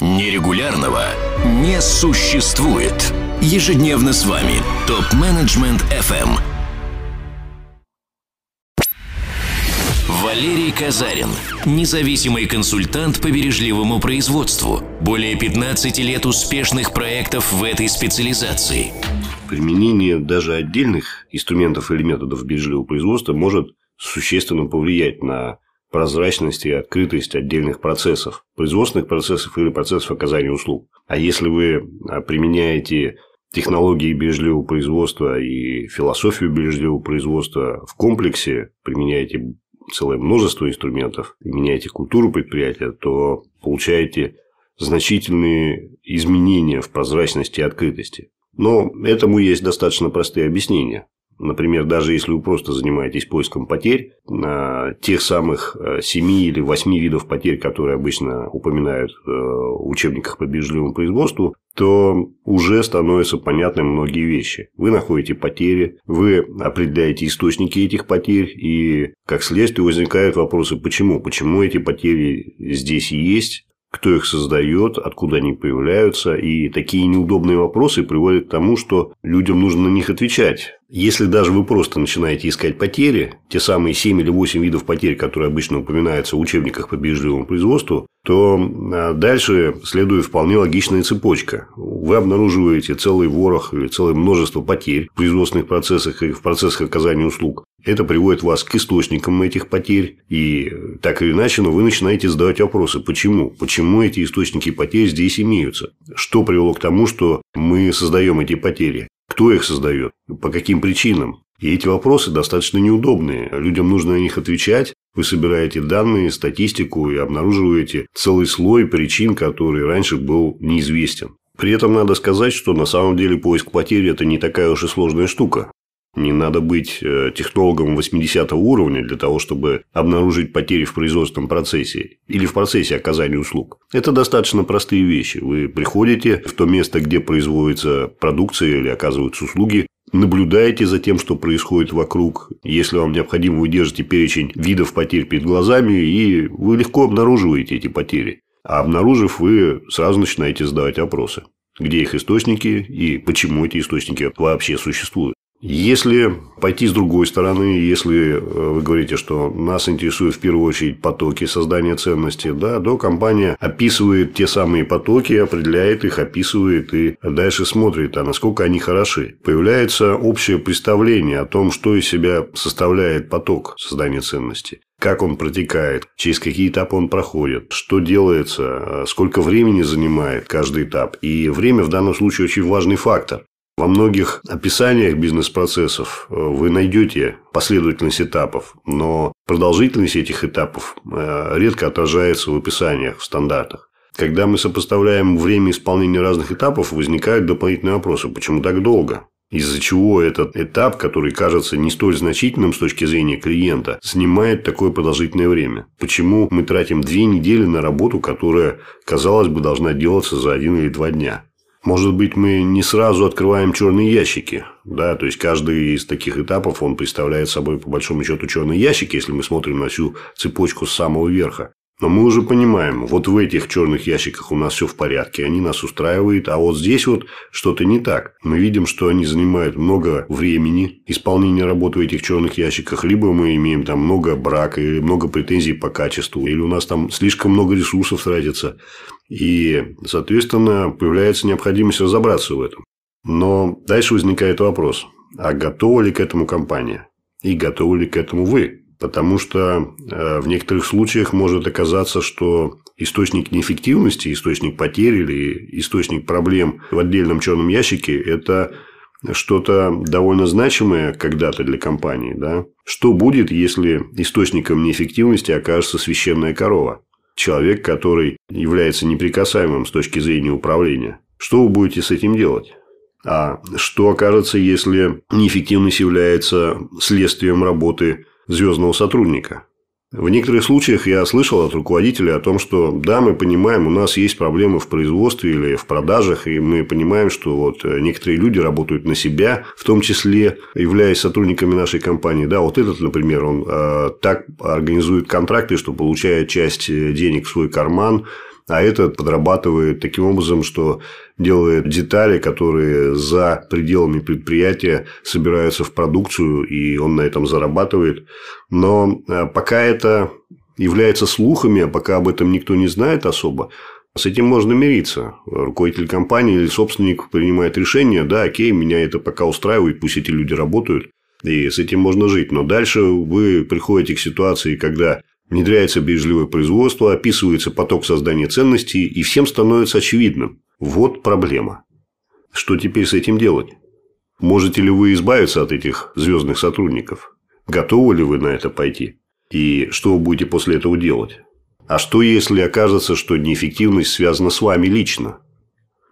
Нерегулярного не существует. Ежедневно с вами ТОП-менеджмент FM. Валерий Казарин. Независимый консультант по бережливому производству. Более 15 лет успешных проектов в этой специализации. Применение даже отдельных инструментов или методов бережливого производства может существенно повлиять на прозрачность и открытость отдельных процессов, производственных процессов или процессов оказания услуг. А если вы а, применяете технологии бережливого производства и философию бережливого производства в комплексе, применяете целое множество инструментов, меняете культуру предприятия, то получаете значительные изменения в прозрачности и открытости. Но этому есть достаточно простые объяснения. Например, даже если вы просто занимаетесь поиском потерь, тех самых 7 э, или 8 видов потерь, которые обычно упоминают э, в учебниках по бережливому производству, то уже становятся понятны многие вещи. Вы находите потери, вы определяете источники этих потерь, и как следствие возникают вопросы, почему? Почему эти потери здесь есть? кто их создает, откуда они появляются. И такие неудобные вопросы приводят к тому, что людям нужно на них отвечать. Если даже вы просто начинаете искать потери, те самые 7 или 8 видов потерь, которые обычно упоминаются в учебниках по бережливому производству, то а, дальше следует вполне логичная цепочка. Вы обнаруживаете целый ворох или целое множество потерь в производственных процессах и в процессах оказания услуг. Это приводит вас к источникам этих потерь. И так или иначе, но вы начинаете задавать вопросы. Почему? Почему эти источники потерь здесь имеются? Что привело к тому, что мы создаем эти потери? Кто их создает? По каким причинам? И эти вопросы достаточно неудобные. Людям нужно на них отвечать. Вы собираете данные, статистику и обнаруживаете целый слой причин, который раньше был неизвестен. При этом надо сказать, что на самом деле поиск потерь – это не такая уж и сложная штука. Не надо быть э, технологом 80 уровня для того, чтобы обнаружить потери в производственном процессе или в процессе оказания услуг. Это достаточно простые вещи. Вы приходите в то место, где производится продукция или оказываются услуги, наблюдаете за тем, что происходит вокруг. Если вам необходимо, вы держите перечень видов потерь перед глазами, и вы легко обнаруживаете эти потери. А обнаружив, вы сразу начинаете задавать вопросы. Где их источники и почему эти источники вообще существуют. Если пойти с другой стороны, если э, вы говорите, что нас интересуют в первую очередь потоки создания ценности, да, то компания описывает те самые потоки, определяет их, описывает и дальше смотрит, а насколько они хороши. Появляется общее представление о том, что из себя составляет поток создания ценности как он протекает, через какие этапы он проходит, что делается, э, сколько времени занимает каждый этап. И время в данном случае очень важный фактор. Во многих описаниях бизнес-процессов э, вы найдете последовательность этапов, но продолжительность этих этапов э, редко отражается в описаниях, в стандартах. Когда мы сопоставляем время исполнения разных этапов, возникают дополнительные вопросы. Почему так долго? Из-за чего этот этап, который кажется не столь значительным с точки зрения клиента, занимает такое продолжительное время? Почему мы тратим две недели на работу, которая, казалось бы, должна делаться за один или два дня? Может быть, мы не сразу открываем черные ящики, да, то есть каждый из таких этапов, он представляет собой, по большому счету, черный ящик, если мы смотрим на всю цепочку с самого верха. Но мы уже понимаем, вот в этих черных ящиках у нас все в порядке, они нас устраивают, а вот здесь вот что-то не так. Мы видим, что они занимают много времени исполнения работы в этих черных ящиках, либо мы имеем там много брака, или много претензий по качеству, или у нас там слишком много ресурсов тратится. И, соответственно, появляется необходимость разобраться в этом. Но дальше возникает вопрос, а готова ли к этому компания? И готовы ли к этому вы? Потому что э, в некоторых случаях может оказаться, что источник неэффективности, источник потерь или источник проблем в отдельном черном ящике – это что-то довольно значимое когда-то для компании. Да? Что будет, если источником неэффективности окажется священная корова? Человек, который является неприкасаемым с точки зрения управления. Что вы будете с этим делать? А что окажется, если неэффективность является следствием работы звездного сотрудника. В некоторых случаях я слышал от руководителя о том, что да, мы понимаем, у нас есть проблемы в производстве или в продажах, и мы понимаем, что вот э, некоторые люди работают на себя, в том числе являясь сотрудниками нашей компании. Да, вот этот, например, он э, так организует контракты, что получает часть э, денег в свой карман, а этот подрабатывает таким образом, что делает детали, которые за пределами предприятия собираются в продукцию, и он на этом зарабатывает. Но а, пока это является слухами, а пока об этом никто не знает особо, с этим можно мириться. Руководитель компании или собственник принимает решение, да, окей, меня это пока устраивает, пусть эти люди работают, и с этим можно жить. Но дальше вы приходите к ситуации, когда внедряется бережливое производство, описывается поток создания ценностей, и всем становится очевидным. Вот проблема. Что теперь с этим делать? Можете ли вы избавиться от этих звездных сотрудников? Готовы ли вы на это пойти? И что вы будете после этого делать? А что, если окажется, что неэффективность связана с вами лично?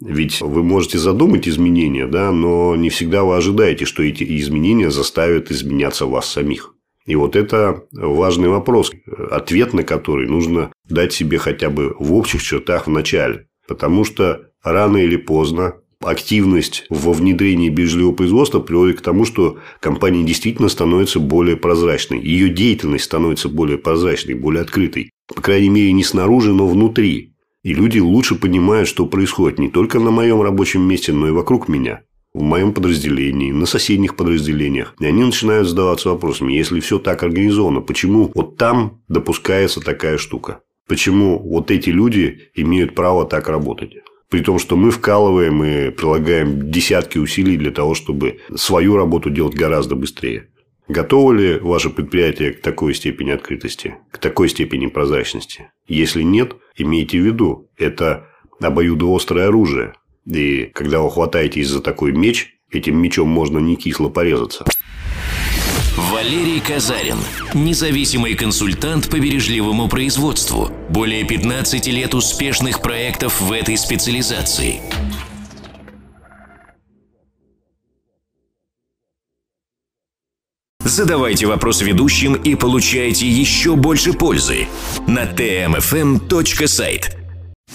Ведь вы можете задумать изменения, да, но не всегда вы ожидаете, что эти изменения заставят изменяться вас самих. И вот это важный вопрос, ответ на который нужно дать себе хотя бы в общих чертах в начале. Потому что рано или поздно активность во внедрении бережливого производства приводит к тому, что компания действительно становится более прозрачной. Ее деятельность становится более прозрачной, более открытой. По крайней мере, не снаружи, но внутри. И люди лучше понимают, что происходит не только на моем рабочем месте, но и вокруг меня. В моем подразделении, на соседних подразделениях. И они начинают задаваться вопросами, если все так организовано, почему вот там допускается такая штука? Почему вот эти люди имеют право так работать? При том, что мы вкалываем и прилагаем десятки усилий для того, чтобы свою работу делать гораздо быстрее. Готово ли ваше предприятие к такой степени открытости, к такой степени прозрачности? Если нет, имейте в виду, это обоюдоострое оружие. И когда вы хватаетесь за такой меч, этим мечом можно не кисло порезаться. Валерий Казарин. Независимый консультант по бережливому производству. Более 15 лет успешных проектов в этой специализации. Задавайте вопрос ведущим и получайте еще больше пользы на tmfm.site.